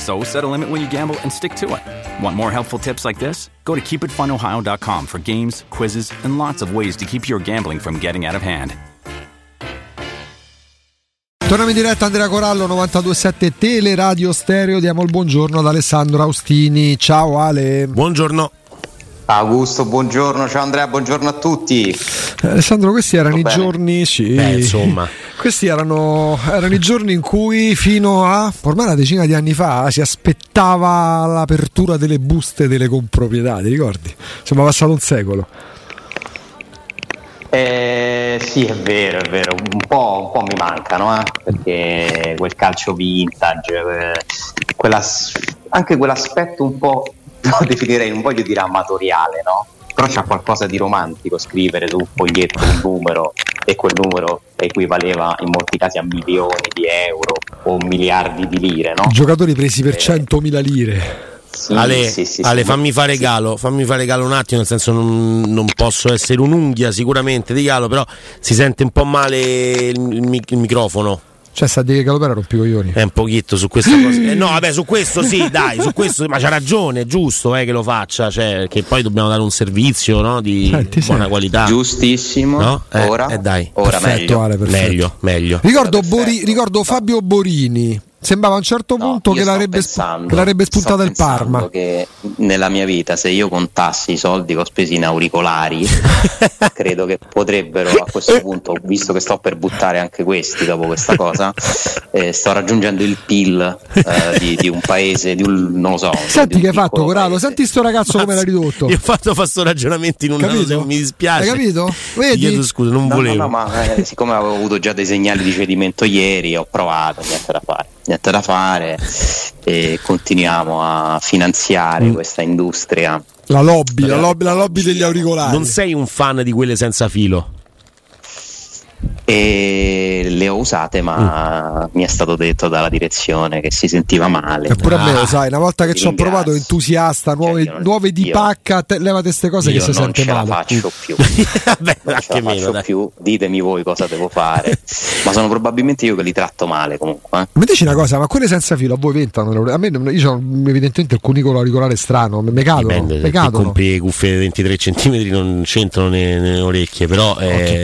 So set a limit when you gamble and stick to it. Want more helpful tips like this? Go to keepitfunohio.com for games, quizzes, and lots of ways to keep your gambling from getting out of hand. Torniamo in diretta Andrea Corallo 927 Teleradio Stereo. Diamo il buongiorno ad Alessandro Austini. Ciao Ale. Buongiorno. Augusto, buongiorno, ciao Andrea, buongiorno a tutti. Alessandro, questi erano i giorni, sì. Beh, insomma. Questi erano, erano, i giorni in cui fino a ormai una decina di anni fa si aspettava l'apertura delle buste delle comproprietà, ti ricordi? Sembra passato un secolo. Eh, sì, è vero, è vero, un po', un po mi mancano, eh? perché quel calcio vintage, eh, quella, anche quell'aspetto un po', lo definirei, non voglio dire amatoriale, no? Però c'ha qualcosa di romantico scrivere su un foglietto un numero e quel numero equivaleva in molti casi a milioni di euro o miliardi di lire, no? Giocatori presi per eh, 100.000 lire. Sì, Ale, sì, sì, Ale fammi fare galo, fammi fare galo un attimo, nel senso non, non, posso essere un'unghia sicuramente di galo, però si sente un po' male il, il, il microfono. Cioè, sta di Galopera rompi i coglioni. È un pochetto su questa cosa. Eh, no, vabbè, su questo sì, dai, su questo, ma c'ha ragione, è giusto eh, che lo faccia. Cioè, che poi dobbiamo dare un servizio no, di Senti, buona sì. qualità. Giustissimo. No? Eh, ora, eh, dai. ora perfetto, meglio. Ale, perfetto. meglio. meglio. Ricordo, Bori, ricordo Fabio Borini Sembrava a un certo no, punto che l'avrebbe, pensando, che l'avrebbe spuntata il Parma. Che nella mia vita, se io contassi i soldi che ho spesi in auricolari, credo che potrebbero a questo punto, visto che sto per buttare anche questi dopo questa cosa, eh, sto raggiungendo il PIL eh, di, di, un paese, di un non lo so. Senti che hai fatto, Corallo, senti sto ragazzo come l'ha ridotto. Io ho fatto questo ragionamento in un anno, mi dispiace. Hai capito? Vedi? Chiedo scusa, non no, volevo. No, no, ma eh, siccome avevo avuto già dei segnali di cedimento ieri, ho provato, niente da fare niente da fare e continuiamo a finanziare mm. questa industria. La lobby, la lobby, la lobby degli auricolari. Non sei un fan di quelle senza filo? E le ho usate ma mm. mi è stato detto dalla direzione che si sentiva male. Eppure ah, a me lo sai una volta che ci ho provato entusiasta nuove, cioè, non, nuove di io, pacca te, levate queste cose che si sente male non ce la faccio più. Vabbè, non ce la faccio meno, più. Ditemi voi cosa devo fare. Ma sono probabilmente io che li tratto male comunque eh. mi dici una cosa ma quelle senza filo a voi ventano a me io ho evidentemente il cunicolo auricolare strano me cadono, Dipende, me cadono. compri cuffie 23 cm non c'entrano nelle orecchie però eh,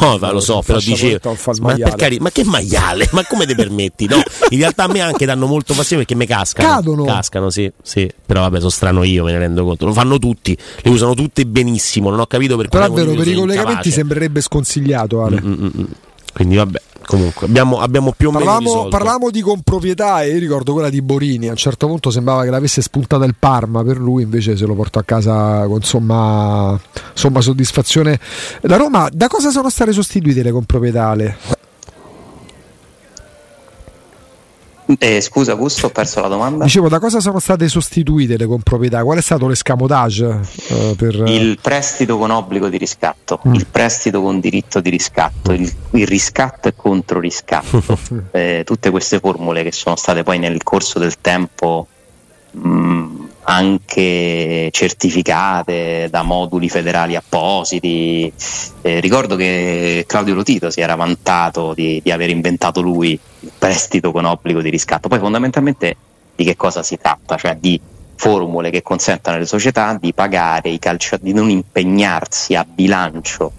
no lo so però dicevo ma, cari- ma, che maiale? Ma come ti permetti no? In realtà a me anche danno molto fastidio perché mi cascano. Cadono. Cascano sì, sì. Però vabbè sono strano io me ne rendo conto. Lo fanno tutti le usano tutte benissimo non ho capito perché però è vero per i collegamenti sembrerebbe sconsigliato Ale. Mm-mm. Quindi vabbè comunque abbiamo, abbiamo, più o parlavamo, meno parlavamo di comproprietà e io ricordo quella di Borini. A un certo punto sembrava che l'avesse spuntata il Parma per lui invece se lo portò a casa con somma, somma soddisfazione. La Roma da cosa sono state sostituite le comproprietà Eh, scusa Augusto, ho perso la domanda. Dicevo, da cosa sono state sostituite le comproprietà? Qual è stato l'escamotage? Eh, per... Il prestito con obbligo di riscatto, mm. il prestito con diritto di riscatto, il, il riscatto e controriscatto. eh, tutte queste formule che sono state poi nel corso del tempo mh, mm, anche certificate da moduli federali appositi. Eh, ricordo che Claudio Lotito si era vantato di, di, aver inventato lui il prestito con obbligo di riscatto. Poi fondamentalmente di che cosa si tratta? Cioè di formule che consentono alle società di pagare i calciatori, di non impegnarsi a bilancio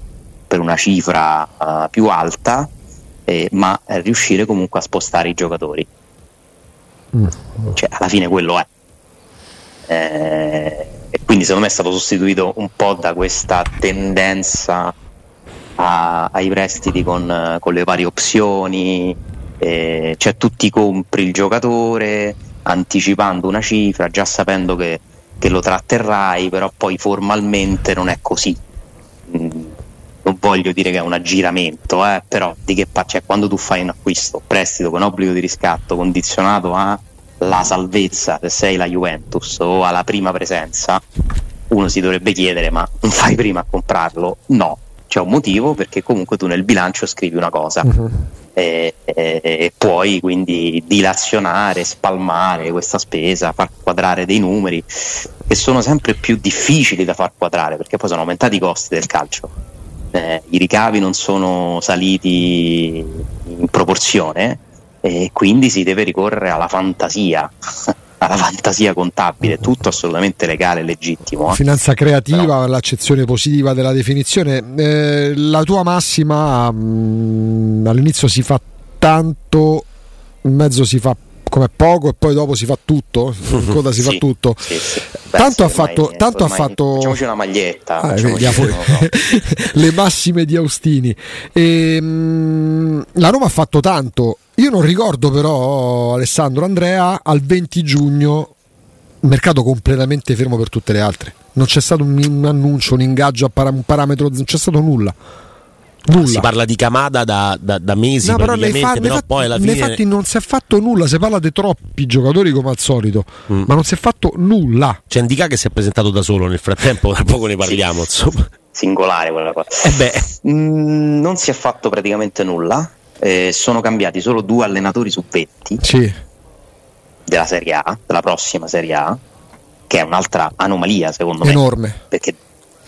per una cifra uh, più alta, eh, ma riuscire comunque a spostare i giocatori. Mm. Cioè, alla fine quello è eh, e quindi secondo me è stato sostituito un po' da questa tendenza a, ai prestiti con, con, le varie opzioni, eh, cioè tu ti compri il giocatore anticipando una cifra, già sapendo che, che lo tratterrai, però poi formalmente non è così. Mm, non voglio dire che è un aggiramento, eh, però di che pa- cioè, quando tu fai un acquisto, prestito con obbligo di riscatto condizionato a la salvezza se sei la Juventus o alla prima presenza, uno si dovrebbe chiedere ma non fai prima a comprarlo? No, c'è un motivo perché comunque tu nel bilancio scrivi una cosa uh-huh. e, e, e, puoi quindi dilazionare, spalmare questa spesa, far quadrare dei numeri che sono sempre più difficili da far quadrare perché poi sono aumentati i costi del calcio. Eh, I ricavi non sono saliti in proporzione e quindi si deve ricorrere alla fantasia alla fantasia contabile, tutto assolutamente legale e legittimo. Eh? Finanza creativa, Però... l'accezione positiva della definizione. Eh, la tua massima mh, mm, all'inizio si fa tanto, in mezzo si fa come poco e poi dopo si fa tutto, in coda si sì, fa tutto. Sì, sì. Beh, tanto ha fatto, tanto ha fatto... Facciamoci una maglietta. Ah, vediamo, no. le massime di Austini. E, ehm, mh, la Roma ha fatto tanto io non ricordo però, Alessandro Andrea, al 20 giugno mercato completamente fermo per tutte le altre. Non c'è stato un, un annuncio, un ingaggio a para, un parametro, non c'è stato nulla. Nulla. Si parla di Camada da, da, da mesi, no, però, fa, però fa, poi alla fine... Infatti non si è fatto nulla, si parla di troppi giocatori come al solito, mm. ma non si è fatto nulla. C'è Indica che si è presentato da solo nel frattempo, tra poco ne parliamo. Insomma. Singolare quella cosa. Eh mm, non si è fatto praticamente nulla eh, sono cambiati solo due allenatori su 20 sì. della Serie A, della prossima Serie A, che è un'altra anomalia secondo me. Enorme. Perché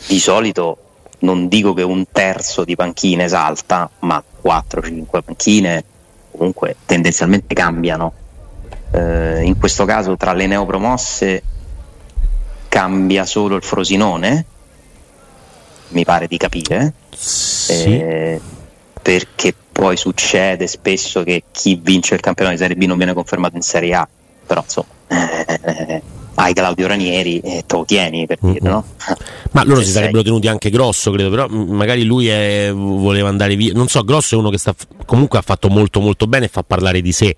di solito non dico che un terzo di panchine esalta, ma 4-5 panchine comunque tendenzialmente cambiano. Eh, in questo caso tra le neopromosse cambia solo il Frosinone, mi pare di capire. Sì. Eh, perché poi succede spesso che chi vince il campionato di Serie B non viene confermato in Serie A, però insomma eh, hai Claudio Ranieri e te lo tieni per mm-hmm. dire, no? Ma loro si sarebbero tenuti anche Grosso, credo, però magari lui è, voleva andare via. Non so, Grosso è uno che sta, comunque ha fatto molto molto bene e fa parlare di sé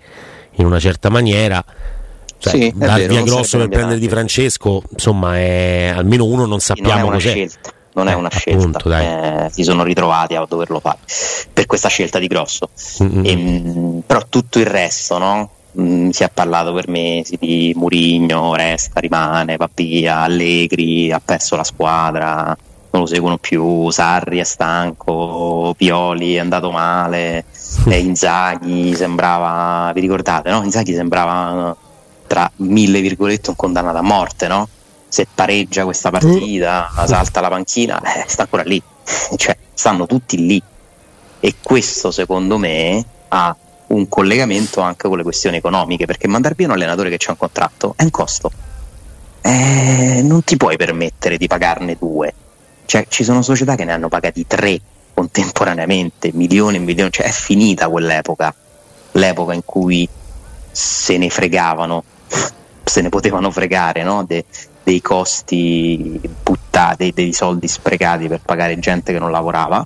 in una certa maniera. Cioè, sì, dar via Grosso per prendere di Francesco, insomma, è, almeno uno non sappiamo non cos'è. Scelta non è eh, una scelta, appunto, eh, si sono ritrovati a doverlo fare per questa scelta di grosso. Mm-hmm. E, mh, però tutto il resto, no? mh, si è parlato per mesi di Murigno, resta, rimane, va via, Allegri, ha perso la squadra, non lo seguono più, Sarri è stanco, Pioli è andato male, e Inzaghi sembrava, vi ricordate, no? Inzaghi sembrava tra mille virgolette un condannato a morte, no? Se pareggia questa partita, uh. salta la panchina, eh, sta ancora lì, cioè stanno tutti lì. E questo secondo me ha un collegamento anche con le questioni economiche perché mandare via un allenatore che c'è un contratto è un costo. Eh, non ti puoi permettere di pagarne due. Cioè ci sono società che ne hanno pagati tre contemporaneamente milioni e milioni. Cioè è finita quell'epoca. L'epoca in cui se ne fregavano se ne potevano fregare no? De, dei costi buttati, dei soldi sprecati per pagare gente che non lavorava,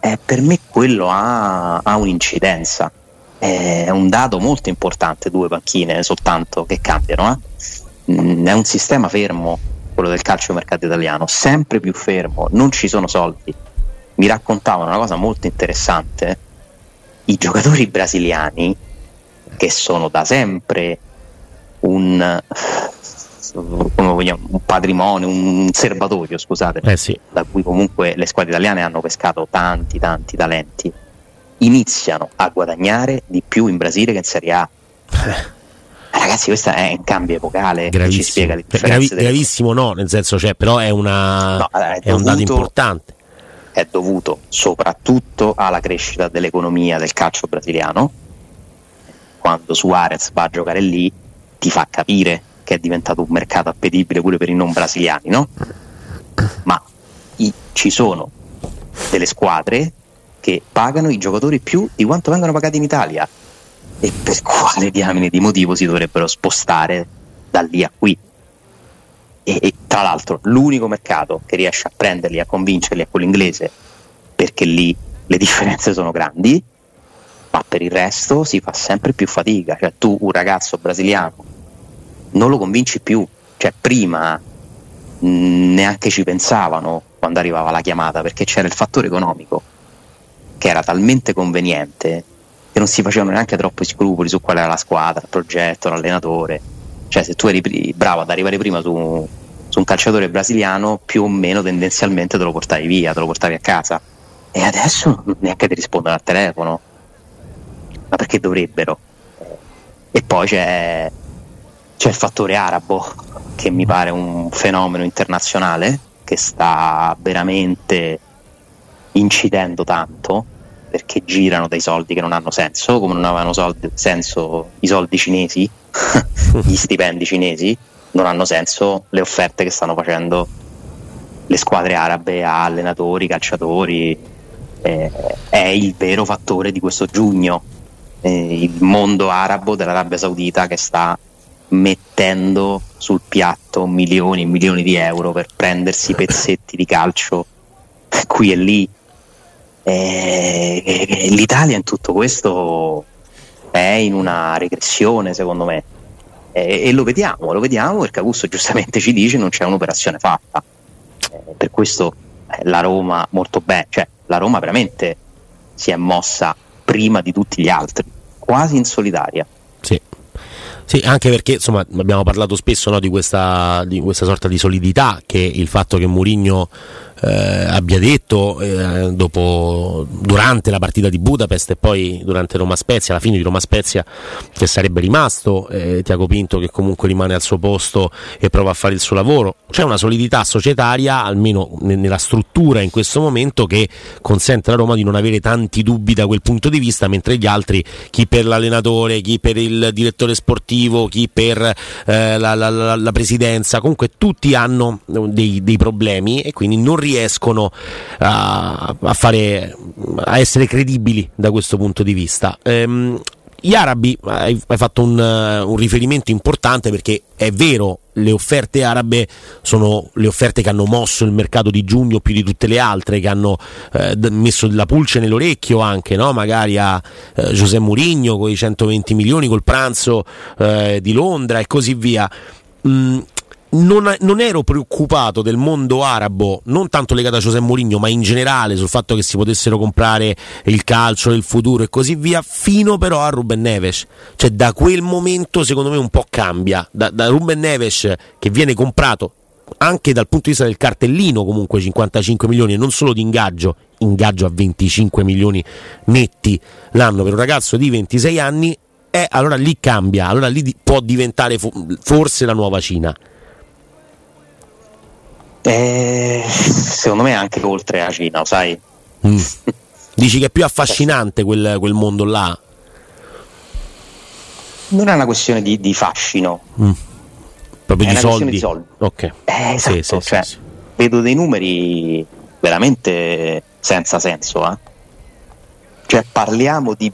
eh, per me quello ha, ha un'incidenza. È un dato molto importante, due panchine soltanto che cambiano. Eh? Mm, è un sistema fermo, quello del calcio mercato italiano, sempre più fermo, non ci sono soldi. Mi raccontavano una cosa molto interessante, i giocatori brasiliani, che sono da sempre un come vogliamo, un patrimonio, un serbatoio, scusate, eh sì. da cui comunque le squadre italiane hanno pescato tanti, tanti talenti, iniziano a guadagnare di più in Brasile che in Serie A. Ragazzi, questo è un cambio epocale gravissimo. ci spiega le Gravi, Gravissimo no, nel senso cioè, però è, una, no, è, è dovuto, un dato importante. È dovuto soprattutto alla crescita dell'economia del calcio brasiliano. Quando Suarez va a giocare lì, ti fa capire che è diventato un mercato appetibile pure per i non brasiliani, no? Ma i, ci sono delle squadre che pagano i giocatori più di quanto vengono pagati in Italia. E per quale diamine di motivo si dovrebbero spostare da lì a qui? E, e tra l'altro l'unico mercato che riesce a prenderli, a convincerli è quello inglese, perché lì le differenze sono grandi, ma per il resto si fa sempre più fatica. Cioè tu, un ragazzo brasiliano, non lo convinci più. Cioè prima mh, neanche ci pensavano quando arrivava la chiamata, perché c'era il fattore economico che era talmente conveniente che non si facevano neanche troppi scrupoli su qual era la squadra, il progetto, l'allenatore. Cioè, se tu eri bravo ad arrivare prima su, su un calciatore brasiliano, più o meno tendenzialmente te lo portavi via, te lo portavi a casa. E adesso neanche ti rispondono al telefono. Ma perché dovrebbero? E poi c'è, c'è il fattore arabo, che mi pare un fenomeno internazionale, che sta veramente incidendo tanto perché girano dei soldi che non hanno senso, come non avevano soldi, senso i soldi cinesi, gli stipendi cinesi, non hanno senso le offerte che stanno facendo le squadre arabe a allenatori, calciatori. Eh, è il vero fattore di questo giugno, eh, il mondo arabo dell'Arabia Saudita che sta mettendo sul piatto milioni e milioni di euro per prendersi pezzetti di calcio qui e lì e, L'Italia in tutto questo è in una regressione secondo me e, e lo vediamo, lo vediamo perché Augusto giustamente ci dice non c'è un'operazione fatta. Per questo eh, la Roma molto bene, cioè la Roma veramente si è mossa prima di tutti gli altri, quasi in solitaria. Sì. Anche perché insomma abbiamo parlato spesso no, di, questa, di, questa, sorta di solidità che il fatto che Mourinho eh, abbia detto eh, dopo, durante la partita di Budapest e poi durante Roma Spezia, alla fine di Roma Spezia, che sarebbe rimasto eh, Tiago Pinto che comunque rimane al suo posto e prova a fare il suo lavoro. C'è una solidità societaria, almeno nella struttura in questo momento, che consente alla Roma di non avere tanti dubbi da quel punto di vista, mentre gli altri, chi per l'allenatore, chi per il direttore sportivo, chi per eh, la, la, la, la, presidenza, comunque tutti hanno dei, dei problemi e quindi non riescono riescono a, a, fare, a essere credibili da questo punto di vista. Ehm, gli arabi, hai, fatto un, un, riferimento importante perché è vero, le offerte arabe sono le offerte che hanno mosso il mercato di giugno più di tutte le altre, che hanno eh, messo la pulce nell'orecchio anche, no? magari a eh, José Mourinho con i 120 milioni, col pranzo eh, di Londra e così via. Mm, non, non, ero preoccupato del mondo arabo, non tanto legato a José Mourinho, ma in generale sul fatto che si potessero comprare il calcio del futuro e così via, fino però a Ruben Neves. Cioè da quel momento secondo me un po' cambia. Da, da Ruben Neves che viene comprato anche dal punto di vista del cartellino comunque 55 milioni e non solo di ingaggio, ingaggio a 25 milioni netti l'anno per un ragazzo di 26 anni, eh, allora lì cambia, allora lì può diventare forse la nuova Cina. Eh, secondo me anche oltre la Cina, sai. Mm. Dici che è più affascinante quel, quel, mondo là? Non è una questione di, di fascino. Mm. Proprio è di soldi. di soldi. Ok. Eh, esatto, sì, sì, cioè, sì, vedo dei numeri veramente senza senso, eh? Cioè parliamo di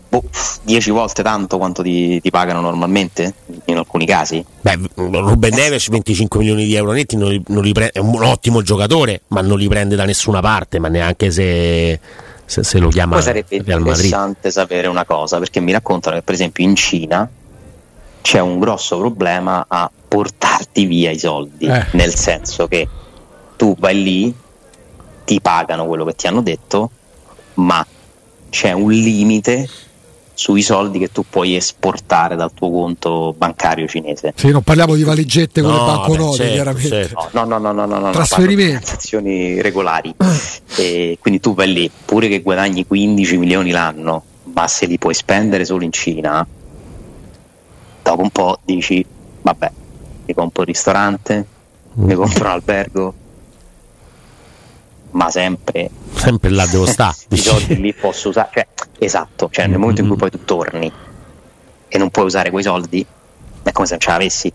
10 boh, volte tanto quanto ti, ti, pagano normalmente in alcuni casi? Beh, Ruben Neves 25 milioni di euro netti non li, non li prende, è un ottimo giocatore, ma non li prende da nessuna parte, ma neanche se, se, se lo chiama Poi sarebbe interessante sapere una cosa, perché mi raccontano che per esempio in Cina c'è un grosso problema a portarti via i soldi, eh. nel senso che tu vai lì, ti pagano quello che ti hanno detto, ma c'è un limite sui soldi che tu puoi esportare dal tuo conto bancario cinese. Sì, non parliamo di valigette con no, le banconote, certo, chiaramente. Certo. No, no, no, no, no, no, trasferimenti. No, transazioni regolari. e quindi tu vai lì, pure che guadagni 15 milioni l'anno, ma se li puoi spendere solo in Cina, dopo un po' dici, vabbè, mi compro un ristorante, mi mm. compro un albergo, ma sempre. Sempre là devo stare i soldi lì posso usare cioè, esatto cioè nel momento in cui poi tu torni e non puoi usare quei soldi è come se non ce l'avessi.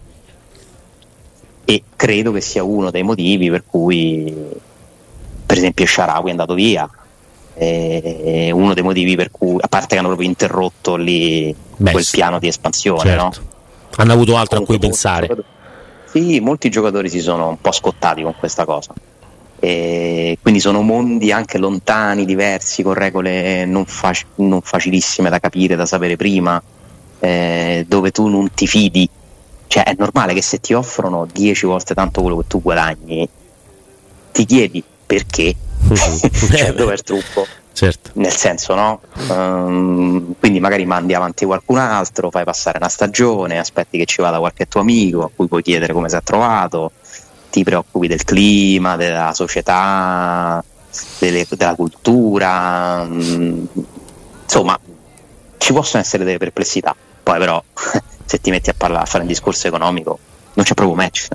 E credo che sia uno dei motivi per cui per esempio Sharawi è andato via. È uno dei motivi per cui a parte che hanno proprio interrotto lì Beh, quel piano di espansione certo. no? hanno avuto altro Comunque, a cui pensare. sì molti giocatori si sono un po' scottati con questa cosa e quindi sono mondi anche lontani, diversi, con regole non, fac- non facilissime da capire, da sapere prima, eh, dove tu non ti fidi. Cioè è normale che se ti offrono 10 volte tanto quello che tu guadagni, ti chiedi perché, cioè, eh, dove è il trucco? Certo. Nel senso, no? Um, quindi magari mandi avanti qualcun altro, fai passare una stagione, aspetti che ci vada qualche tuo amico a cui puoi chiedere come si è trovato, ti preoccupi del clima, della società, delle, della cultura, mh, mm, insomma ci possono essere delle perplessità, poi però se ti metti a, parlare, a fare un discorso economico non c'è proprio match.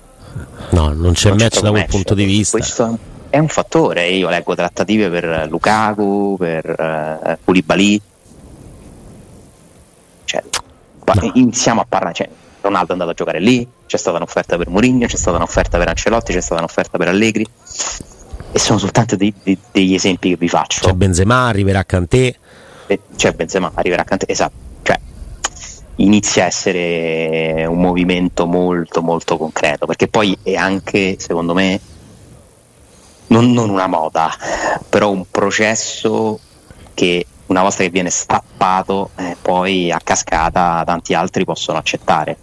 No, non c'è non match c'è da quel match. punto di vista. Questo è un fattore, io leggo trattative per Lukaku, per uh, Koulibaly, cioè, no. iniziamo a parlare, cioè, Ronaldo è andato a giocare lì, c'è stata un'offerta per Mourinho, c'è stata un'offerta per Ancelotti, c'è stata un'offerta per Allegri e sono soltanto dei, dei, degli esempi che vi faccio. C'è Benzema, arriverà a Cantè. C'è Benzema, arriverà a Cantè, esatto. Cioè, inizia a essere un movimento molto molto concreto perché poi è anche, secondo me, non, non una moda, però un processo che una volta che viene stappato, eh, poi a cascata tanti altri possono accettare.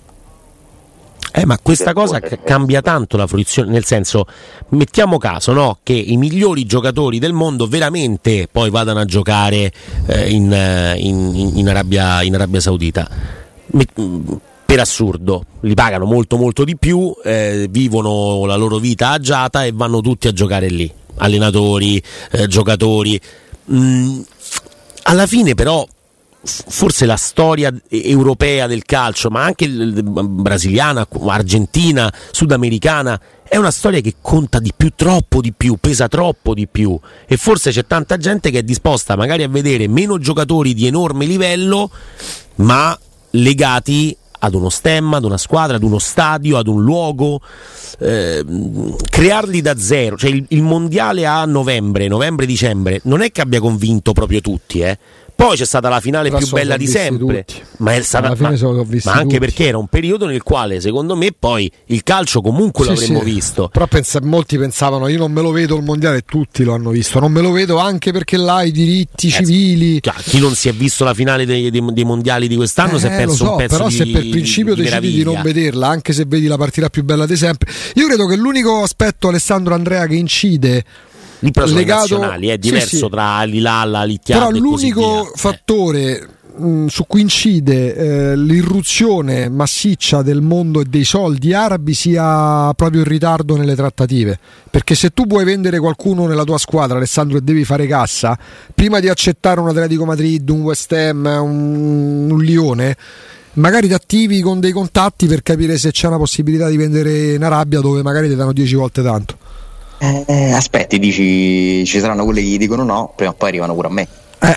Eh, ma questa cosa cambia tanto la fruizione, nel senso, mettiamo caso no, che i migliori giocatori del mondo veramente poi vadano a giocare eh, in, eh, in, in, Arabia, in, Arabia, Saudita. Per assurdo, li pagano molto molto di più, eh, vivono la loro vita agiata e vanno tutti a giocare lì, allenatori, eh, giocatori. Mm, alla fine però forse la storia europea del calcio, ma anche brasiliana, argentina, sudamericana, è una storia che conta di più, troppo di più, pesa troppo di più. E forse c'è tanta gente che è disposta magari a vedere meno giocatori di enorme livello, ma legati ad uno stemma, ad una squadra, ad uno stadio, ad un luogo, eh, crearli da zero, cioè il, il mondiale a novembre, novembre-dicembre, non è che abbia convinto proprio tutti, eh poi c'è stata la finale Però più bella di sempre, ma, stata, ma, ma anche perché era un periodo nel quale secondo me poi il calcio comunque sì, l'avremmo sì. visto. Però pensa, molti pensavano io non me lo vedo il mondiale, tutti lo hanno visto, non me lo vedo anche perché là i diritti eh, civili. Cioè, chi non si è visto la finale dei, dei, dei mondiali di quest'anno eh, si è perso so, un pezzo però di se per principio di, decidi di non vederla, anche se vedi la partita più bella di sempre, io credo che l'unico aspetto Alessandro Andrea che incide lì però sono legato, nazionali, è diverso sì, sì. tra Lilalla, Littiano Però l'unico fattore mh, su cui incide eh, l'irruzione massiccia del mondo e dei soldi arabi sia proprio il ritardo nelle trattative. Perché se tu vuoi vendere qualcuno nella tua squadra, Alessandro, e devi fare cassa, prima di accettare un Atletico Madrid, un West Ham, un, un Lione magari ti attivi con dei contatti per capire se c'è una possibilità di vendere in Arabia dove magari ti danno 10 volte tanto. Eh, aspetti, dici ci saranno quelli che gli dicono no, prima o poi arrivano pure a me. Eh.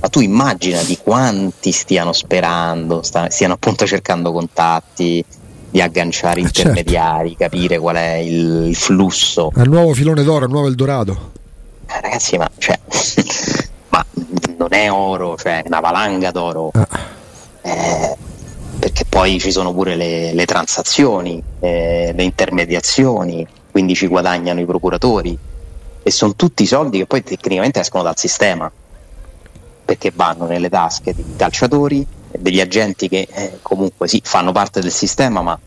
Ma tu immagina di quanti stiano sperando, sta, stiano appunto cercando contatti, di agganciare eh, intermediari, certo. capire qual è il, flusso. È il nuovo filone d'oro, il nuovo Eldorado. Eh, ragazzi, ma, cioè, ma, non è oro, cioè è una valanga d'oro. Ah. Eh, perché poi ci sono pure le, le transazioni, eh, le intermediazioni quindi ci guadagnano i procuratori e sono tutti soldi che poi tecnicamente escono dal sistema perché vanno nelle tasche dei calciatori degli agenti che eh, comunque sì fanno parte del sistema ma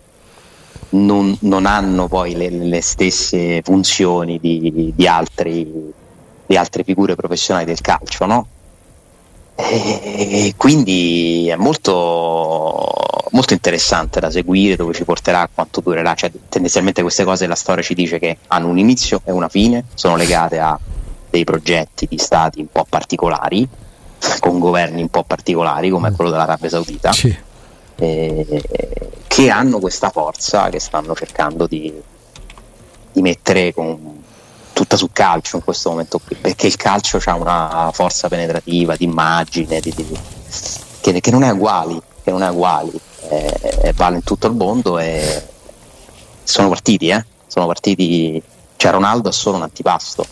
non, non hanno poi le, le, stesse funzioni di, di, altri, di altre figure professionali del calcio no? E quindi è molto, molto interessante da seguire, dove ci porterà, quanto durerà. Cioè, tendenzialmente queste cose la storia ci dice che hanno un inizio e una fine, sono legate a dei progetti di stati un po' particolari, con governi un po' particolari come quello dell'Arabia Saudita. Sì. eh, che hanno questa forza che stanno cercando di, di mettere con, tutta sul calcio in questo momento qui, perché il calcio ha una forza penetrativa, di immagine, di, di, che, che, non è uguali, che non è uguali, eh, vale in tutto il mondo e sono partiti, eh? sono partiti, cioè Ronaldo è solo un antipasto.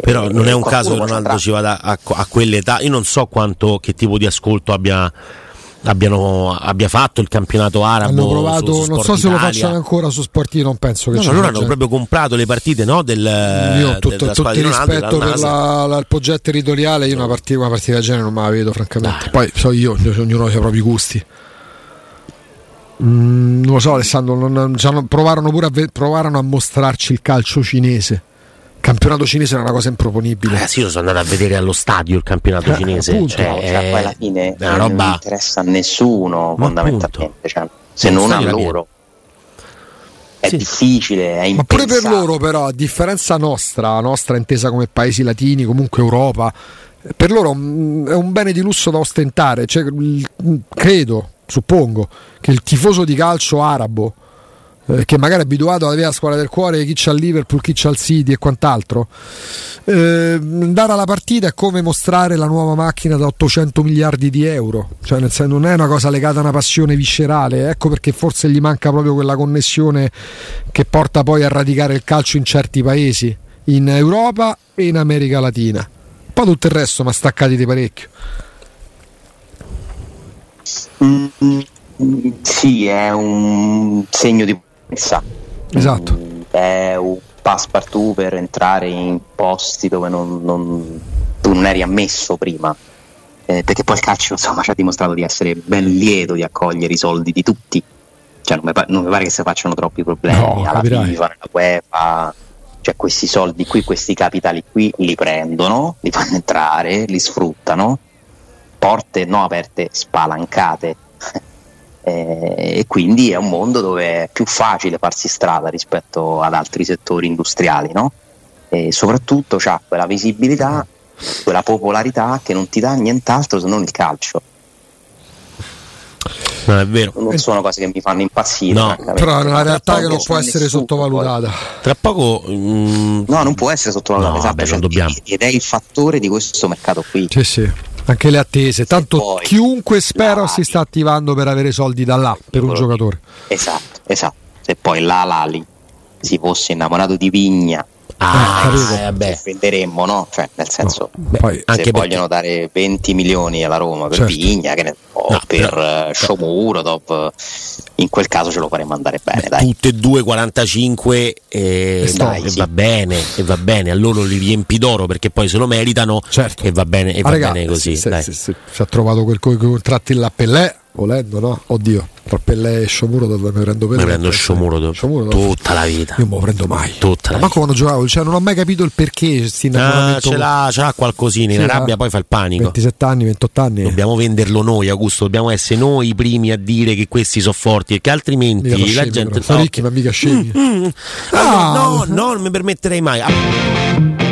Però non è un caso che Ronaldo ci vada a, a quell'età, io non so quanto, che tipo di ascolto abbia abbiano, abbia fatto il campionato arabo. Hanno provato, su, su non so se lo facciano ancora su Sportivo, non penso che no, no, loro hanno proprio comprato le partite no, del Io tutto, tutto il rispetto per la, la, il progetto territoriale, io una partita, una partita del genere non me la vedo francamente. Dai. Poi so io, ognuno ha i propri gusti. Mm, non lo so Alessandro, non, non, provarono pure a, provarono a mostrarci il calcio cinese campionato cinese era una cosa improponibile. Eh sì, io sono andato a vedere allo stadio il campionato eh, cinese. Appunto, cioè, cioè, poi alla fine non roba... interessa a nessuno Ma fondamentalmente, cioè, se non a loro. È sì. difficile, è Ma pure per loro, però, a differenza nostra, nostra intesa come paesi latini, comunque Europa, per loro è un bene di lusso da ostentare. Cioè, credo, suppongo, che il tifoso di calcio arabo eh, che magari è abituato ad avere la squadra del cuore, chi c'ha il Liverpool, chi c'ha il City e quant'altro. Eh, andare alla partita è come mostrare la nuova macchina da 800 miliardi di euro, cioè nel senso, non è una cosa legata a una passione viscerale, ecco perché forse gli manca proprio quella connessione che porta poi a radicare il calcio in certi paesi, in Europa e in America Latina. Poi tutto il resto ma staccati di parecchio. Mm, sì, è un segno di Esatto. È un passepartout per entrare in posti dove non, non, tu non eri ammesso prima. Eh, perché poi il calcio insomma, ci ha dimostrato di essere ben lieto di accogliere i soldi di tutti. Cioè, non, mi pare, non mi pare che si facciano troppi problemi no, alla capirai. FIFA, nella UEFA. Cioè, questi soldi qui, questi capitali qui li prendono, li fanno entrare, li sfruttano, porte non aperte, spalancate eh, e quindi è un mondo dove è più facile farsi strada rispetto ad altri settori industriali, no? E soprattutto ha quella visibilità, quella popolarità che non ti dà nient'altro se non il calcio. Non è vero. Non sono cose che mi fanno impazzire. No, però è una realtà che non può essere sottovalutata. Poi. Tra poco. Mm, no, non può essere sottovalutata. No, esatto, vabbè, cioè, ed è il fattore di questo mercato qui. Sì, sì anche le attese. Tanto poi, chiunque spero si sta attivando per avere soldi da là per un giocatore. Esatto, esatto. Se poi la Lali si fosse innamorato di Vigna Ah, eh, vabbè. offenderemmo, no? Cioè, nel senso, no, beh, se vogliono dare 20 milioni alla Roma per certo. Vigna, che ne, o no, per però, uh, Shomurodov, in quel caso ce lo faremmo andare bene. Beh, dai. Tutte e due 45 e, dai, e sì. va bene, e va bene, a loro li riempi d'oro perché poi se lo meritano certo. e va bene, e va ragazzi, bene così. Se, se, se, se, ha trovato quel, quei contratti là per lei volendo, no? Oddio, tra Pelle e Sciomuro dove mi prendo Pelle. Mi prendo Sciomuro tutta la vita. Io non lo prendo mai. Tutta Ma manco quando giocavo, cioè non ho mai capito il perché sti ah, ce, l'ha, ce l'ha qualcosina, in Arabia poi fa il panico. 27 anni, 28 anni. Dobbiamo venderlo noi, Augusto, dobbiamo essere noi i primi a dire che questi sono forti, perché altrimenti la scemi, gente... Però. No, ricchi, ma mica scemi. Mm, mm. Ah, no, no, non mi permetterei mai. Ah.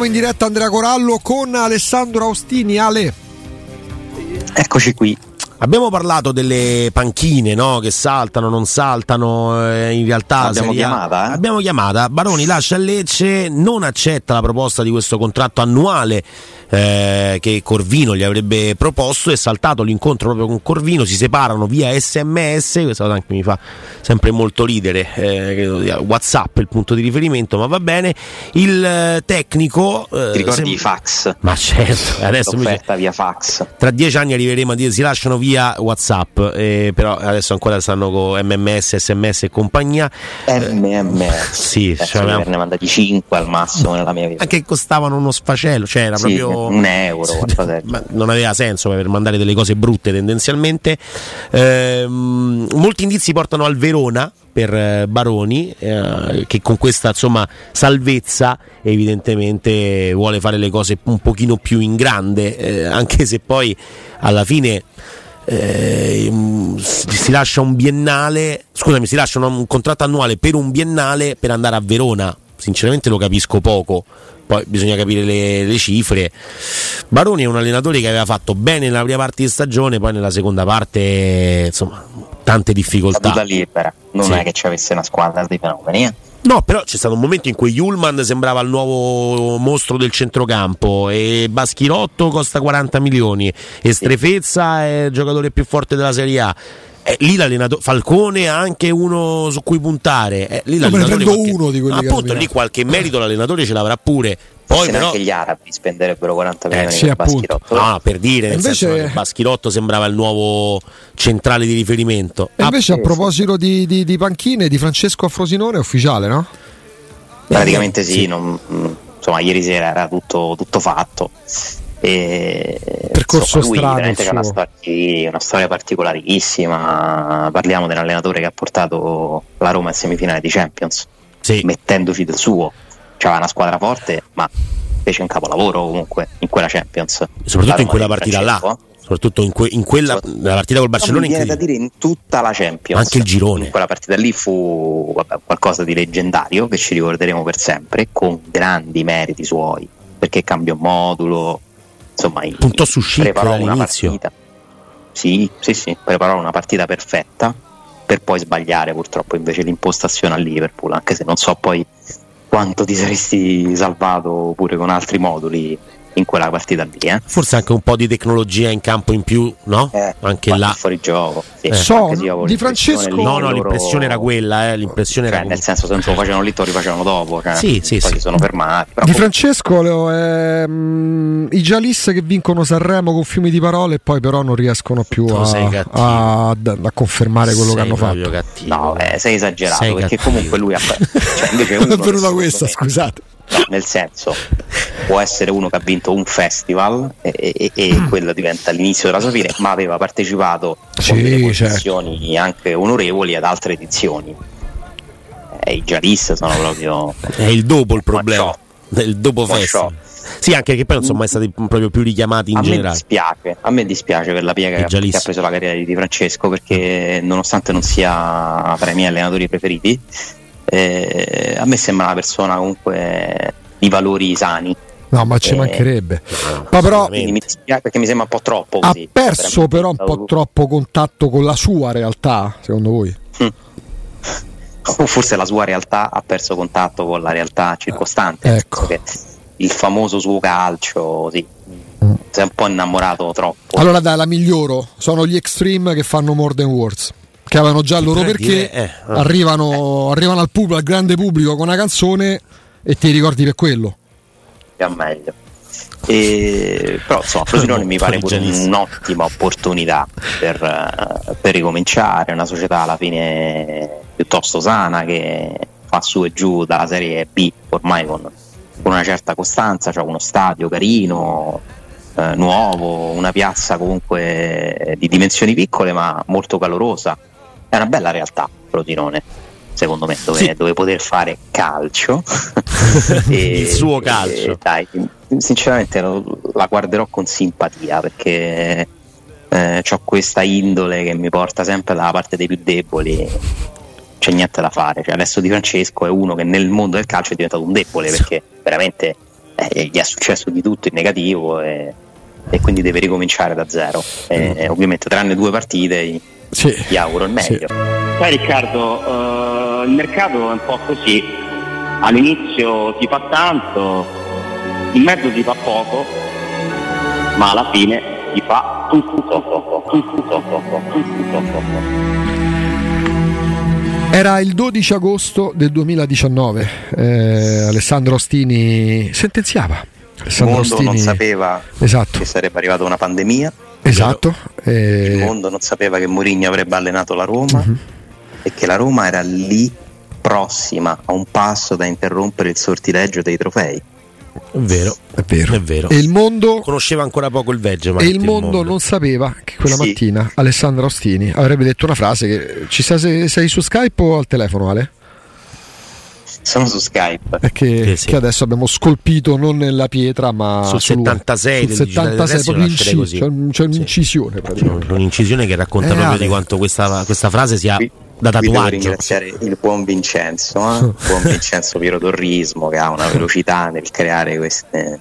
Torniamo in diretta Andrea Corallo con Alessandro Austini. Ale. Eccoci qui. Abbiamo parlato delle panchine no? che saltano, non saltano, eh, in realtà abbiamo chiamata. Eh? Abbiamo chiamata. Baroni lascia Lecce, non accetta la proposta di questo contratto annuale eh, che Corvino gli avrebbe proposto. È saltato l'incontro proprio con Corvino, si separano via sms. Questa cosa anche mi fa sempre molto ridere. Eh, WhatsApp è il punto di riferimento, ma va bene. Il eh, tecnico. Eh, Ti ricordi sem- i fax? Ma certo, adesso mi... via fax. Tra dieci anni arriveremo a dire si lasciano via via Whatsapp, eh, però adesso ancora stanno con MMS, SMS e compagnia. MMS. Sì, cioè, ne averne mandati 5 al massimo nella mia vita. Anche costavano uno sfacello, cioè era sì, proprio un euro. Ma non aveva senso per mandare delle cose brutte tendenzialmente. Eh, molti indizi portano al Verona per eh, Baroni eh, che con questa insomma, salvezza evidentemente vuole fare le cose un pochino più in grande eh, anche se poi alla fine eh, si lascia un biennale scusami si lascia un contratto annuale per un biennale per andare a Verona sinceramente lo capisco poco poi bisogna capire le, le, cifre. Baroni è un allenatore che aveva fatto bene nella prima parte di stagione, poi nella seconda parte, insomma, tante difficoltà. Caduta libera, non sì. è che ci avesse una squadra di fenomeni. Eh? No, però c'è stato un momento in cui Yulman sembrava il nuovo mostro del centrocampo e Baschirotto costa 40 milioni e Strefezza è il giocatore più forte della Serie A. Eh, lì l'allenatore Falcone ha anche uno su cui puntare. Eh, lì l'allenatore qualche, uno di quelli appunto, lì qualche merito l'allenatore ce l'avrà pure. Poi Se però, anche gli arabi spenderebbero 40 milioni eh, sì, per Baschirotto. No, per dire, nel invece... senso che Baschirotto sembrava il nuovo centrale di riferimento. E invece ah, a proposito di, di, di, panchine, di Francesco a Frosinone è ufficiale, no? Praticamente sì, sì. Non, insomma ieri sera era tutto, tutto fatto. E, Percorso insomma, lui strano. C'è una storia, una storia particolarissima. Parliamo dell'allenatore che ha portato la Roma in semifinale di Champions, sì. mettendoci del suo c'era una squadra forte, ma fece un capolavoro comunque in quella Champions. Soprattutto in quella partita là. Soprattutto in, que- in quella la partita col Barcellona. Mi viene da dire in tutta la Champions. Anche il girone. In quella partita lì fu vabbè, qualcosa di leggendario che ci ricorderemo per sempre, con grandi meriti suoi, perché cambiò modulo, insomma, puntò su una partita. Sì, sì, sì, preparò una partita perfetta per poi sbagliare purtroppo invece l'impostazione a Liverpool, anche se non so poi quanto ti saresti salvato pure con altri moduli in quella partita lì. Eh? Forse anche un po' di tecnologia in campo in più, no? Eh, anche là. Fuori gioco. Sì, eh. so, di Francesco. Lì, no, no, loro... l'impressione era quella. Eh, l'impressione cioè, era nel senso, se non lo facevano lì, lo rifacevano dopo. Cioè, sì, sì, poi sì. si sono fermati. di Francesco, ehm, i Gialis che vincono Sanremo con fiumi di parole, e poi però non riescono più a, a, a, a, confermare quello sei che hanno fatto. Cattivo. No, eh, sei esagerato. Sei perché cattivo. comunque lui ha. Cioè, invece è venuta questa, scusate nel senso può essere uno che ha vinto un festival e, e, e mm. quello diventa l'inizio della sua fine, ma aveva partecipato sì, con delle certo. posizioni certo. anche onorevoli ad altre edizioni. E i Jalis sono proprio. È il dopo il problema. È il dopo festival. Sì, anche che poi non sono mai stati proprio più richiamati in a generale. Me dispiace, a me dispiace per la piega che, che, ha preso la carriera di Francesco perché nonostante non sia tra i miei allenatori preferiti, eh, a me sembra una persona comunque di valori sani. No, ma ci eh, mancherebbe. ma però mi dispiace perché mi sembra un po' troppo così. Ha perso però un po' troppo contatto con la sua realtà, secondo voi? Mm. O forse la sua realtà ha perso contatto con la realtà circostante. Ecco. Il famoso suo calcio, sì. Mm. Si è un po' innamorato troppo. Allora dai, la miglioro. Sono gli extreme che fanno more than words che avevano già loro perché eh, eh. Arrivano, arrivano, al, pubblico, al grande pubblico con una canzone e ti ricordi per quello. È meglio. E, però insomma Frosinone mi pare pure un'ottima opportunità per, eh, per, ricominciare una società alla fine piuttosto sana che fa su e giù dalla serie B ormai con, con una certa costanza cioè uno stadio carino eh, nuovo una piazza comunque di dimensioni piccole ma molto calorosa è una bella realtà Frosinone secondo me dove, sì. dove poter fare calcio. E, il suo calcio. e, dai, sinceramente la guarderò con simpatia perché eh, ho questa indole che mi porta sempre dalla parte dei più deboli c'è niente da fare. Cioè, adesso Di Francesco è uno che nel mondo del calcio è diventato un debole perché veramente eh, gli è successo di tutto in negativo e, e quindi deve ricominciare da zero. E, ovviamente tranne due partite sì. Ti auguro il meglio. Sì. Sai Riccardo, uh, il mercato è un po' così, all'inizio si fa tanto, in mezzo si fa poco, ma alla fine si fa tutto, Era il 12 agosto del 2019, eh, Alessandro Ostini sentenziava. Alessandro il mondo Ostini... non sapeva esatto. che sarebbe arrivata una pandemia Esatto. E... Il mondo non sapeva che Mourinho avrebbe allenato la Roma uh-huh. e che la Roma era lì prossima a un passo da interrompere il sortileggio dei trofei. È vero, è vero. È vero. E il mondo conosceva ancora poco il Veggio. E il mondo, il mondo, non sapeva che quella sì. mattina Alessandro Ostini avrebbe detto una frase che ci sei, sei su Skype o al telefono, Ale? Sono su Skype. È che, sì. che, adesso abbiamo scolpito non nella pietra, ma sul 76, sul 76 proprio inci- così. C'è, c'è un'incisione. Sì. C'è un'incisione che racconta eh, proprio Ale. di quanto questa, questa frase sia qui, da tatuaggio. Devo ringraziare il buon Vincenzo, eh? il buon Vincenzo Piero Torrismo che ha una velocità nel creare queste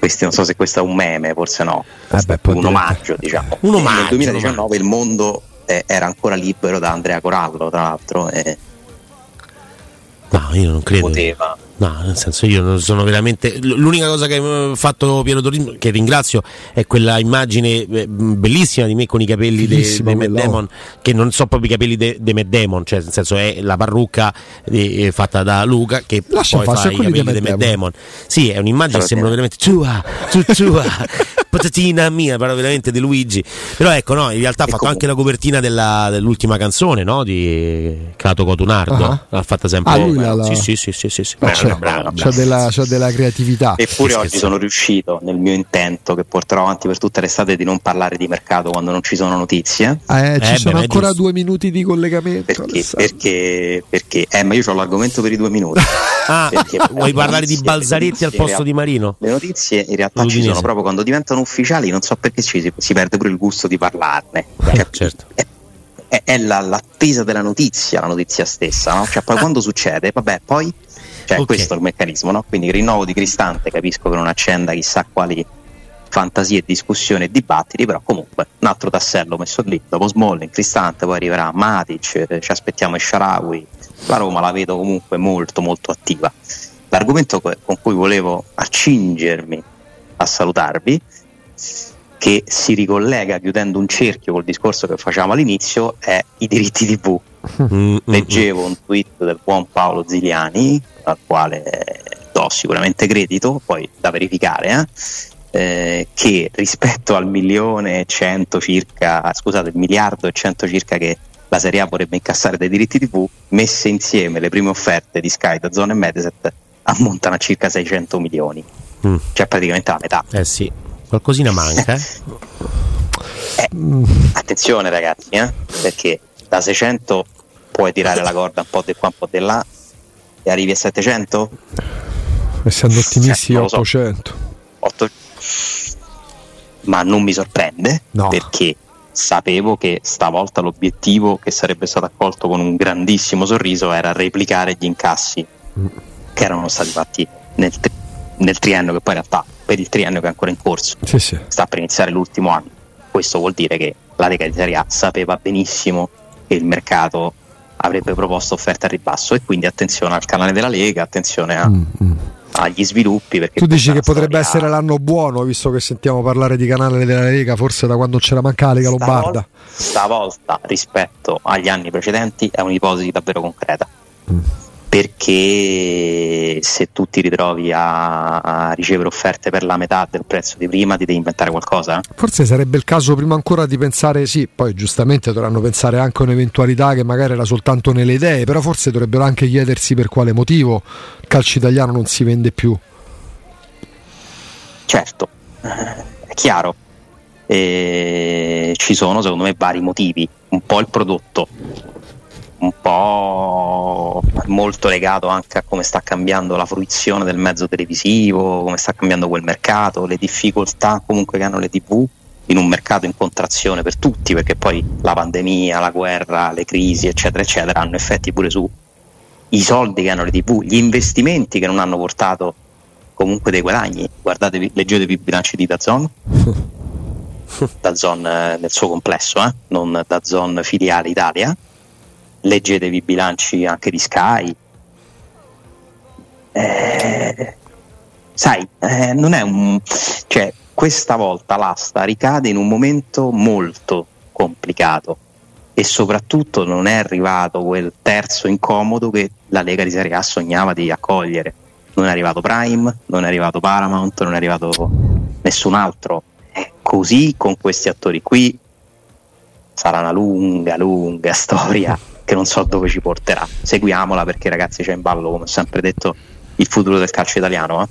questi non so se questo è un meme, forse no, eh beh, un omaggio diciamo. Un omaggio, nel 2019 il mondo eh, era ancora libero da Andrea Corallo, tra l'altro. Eh, No, io non credo. Poteva. No, nel senso io non sono veramente. L'unica cosa che ha fatto Piero Turismo, che ringrazio, è quella immagine eh, bellissima di me con i capelli di Matt Damon, che non so proprio i capelli di Matt Damon, cioè nel senso è la parrucca di, eh, fatta da Luca che Lascia poi fa i capelli di Matt Damon. Sì, è un'immagine che sembra veramente tua, tua, tua. patatina mia, parla veramente di Luigi. Però ecco, no, in realtà ha fatto anche la copertina della, dell'ultima canzone, no? Di Cato Cotunardo. Uh-huh. L'ha fatta sempre. Ah, lui la, la... Sì, sì, sì, sì, sì, sì. Brava, c'è, brava, brava. C'è, della, c'è, della, creatività. Eppure oggi sono riuscito nel mio intento che porterò avanti per tutte l'estate di non parlare di mercato quando non ci sono notizie. Eh, ci eh, sono beh, ancora due minuti di collegamento. Perché? Perché? Perché? Eh, ma io ho l'argomento per i due minuti. ah, vuoi parlare di Balzaretti al posto di Marino? Le notizie in realtà L'Udinese. ci sono proprio quando diventano ufficiali, non so perché ci si, si perde pure il gusto di parlarne. Cioè, certo. È, è, è la, l'attesa della notizia, la notizia stessa, no? Cioè, poi ah. quando succede, vabbè, poi cioè, okay. questo è il meccanismo, no? Quindi rinnovo di Cristante capisco che non accenda chissà quali fantasie, discussioni e dibattiti, però comunque un altro tassello messo lì, dopo Smalling, Cristante, poi arriverà Matic, eh, ci aspettiamo Sharawi, la Roma la vedo comunque molto molto attiva. L'argomento con cui volevo accingermi a salutarvi che si ricollega chiudendo un cerchio col discorso che facciamo all'inizio è i diritti TV. Mm-hmm. Leggevo un tweet del buon Paolo Ziliani, al quale do sicuramente credito, poi da verificare, eh, eh, che rispetto al milione e cento circa, scusate, il miliardo e cento circa che la Serie A vorrebbe incassare dai diritti TV, messe insieme le prime offerte di Sky, da Zone e Mediaset ammontano a circa 600 milioni, mm. cioè praticamente la metà. Eh sì Qualcosina manca. Eh? eh, attenzione ragazzi, eh? perché da 600 puoi tirare la corda un po' di qua, un po' di là e arrivi a 700? Essendo ottimisti, eh, 800. So. 8... Ma non mi sorprende no. perché sapevo che stavolta l'obiettivo che sarebbe stato accolto con un grandissimo sorriso era replicare gli incassi mm. che erano stati fatti nel, nel triennio che poi in realtà per il triennio che è ancora in corso. Sì, sì. sta per iniziare l'ultimo anno. Questo vuol dire che la Lega di Serie A sapeva benissimo che il mercato avrebbe proposto offerte a ribasso e quindi attenzione al canale della Lega attenzione a, mm, mm. agli sviluppi tu dici che potrebbe essere l'anno buono visto che sentiamo parlare di canale della Lega forse da quando c'era manca la Lega Lombarda. stavolta rispetto agli anni precedenti è un'ipotesi davvero concreta. Mm perché se tu ti ritrovi a, a, ricevere offerte per la metà del prezzo di prima ti devi inventare qualcosa? Forse sarebbe il caso prima ancora di pensare, sì, poi giustamente dovranno pensare anche a un'eventualità che magari era soltanto nelle idee, però forse dovrebbero anche chiedersi per quale motivo il calcio italiano non si vende più. Certo, è chiaro. E ci sono secondo me vari motivi, un po' il prodotto, un po' molto legato anche a come sta cambiando la fruizione del mezzo televisivo, come sta cambiando quel mercato, le difficoltà comunque che hanno le tv in un mercato in contrazione per tutti, perché poi la pandemia, la guerra, le crisi, eccetera, eccetera, hanno effetti pure su i soldi che hanno le tv, gli investimenti che non hanno portato comunque dei guadagni. Guardate, leggetevi i bilanci di Dazon. Dazon eh, nel suo complesso, eh? non Dazon filiale Italia leggetevi i bilanci anche di Sky. Eh, sai, eh, non è un. cioè, questa volta l'asta ricade in un momento molto complicato e soprattutto non è arrivato quel terzo incomodo che la Lega di Serie A sognava di accogliere. Non è arrivato Prime, non è arrivato Paramount, non è arrivato nessun altro così con questi attori qui sarà una lunga, lunga storia che non so dove ci porterà. Seguiamola perché ragazzi c'è in ballo, come ho sempre detto, il futuro del calcio italiano. Eh?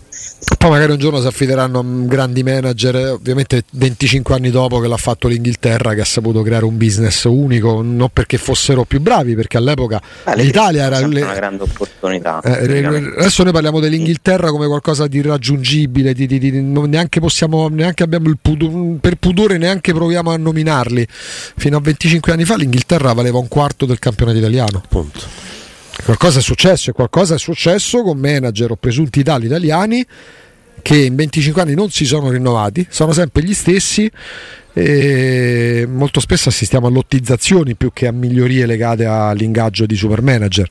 Poi magari un giorno si affideranno a grandi manager, ovviamente 25 anni dopo che l'ha fatto l'Inghilterra che ha saputo creare un business unico, non perché fossero più bravi, perché all'epoca Beh, l'Italia era le... una grande opportunità. Eh, adesso noi parliamo dell'Inghilterra come qualcosa di irraggiungibile, di, di, di, neanche possiamo, neanche abbiamo il pudore, per pudore neanche proviamo a nominarli. Fino a 25 anni fa l'Inghilterra valeva un quarto del campionato italiano. Punto. Qualcosa è successo e qualcosa è successo con manager o presunti tali italiani che in 25 anni non si sono rinnovati, sono sempre gli stessi e molto spesso assistiamo a lottizzazioni più che a migliorie legate all'ingaggio di super manager.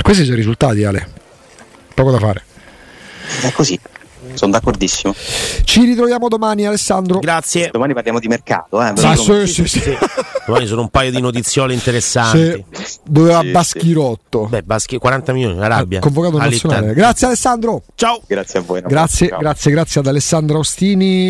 Questi sono i risultati, Ale. Poco da fare. È così sono d'accordissimo. Ci ritroviamo domani, Alessandro. Grazie. Domani parliamo di mercato. Eh? Ah, sì, sì, sì, domani sono un paio di notiziole interessanti. Doveva Baschirotto. Beh, Baschi, 40 milioni, Arabia. Convocato nazionale. Grazie, Alessandro. Ciao. Grazie a voi. Grazie, grazie, grazie ad Alessandro Austini.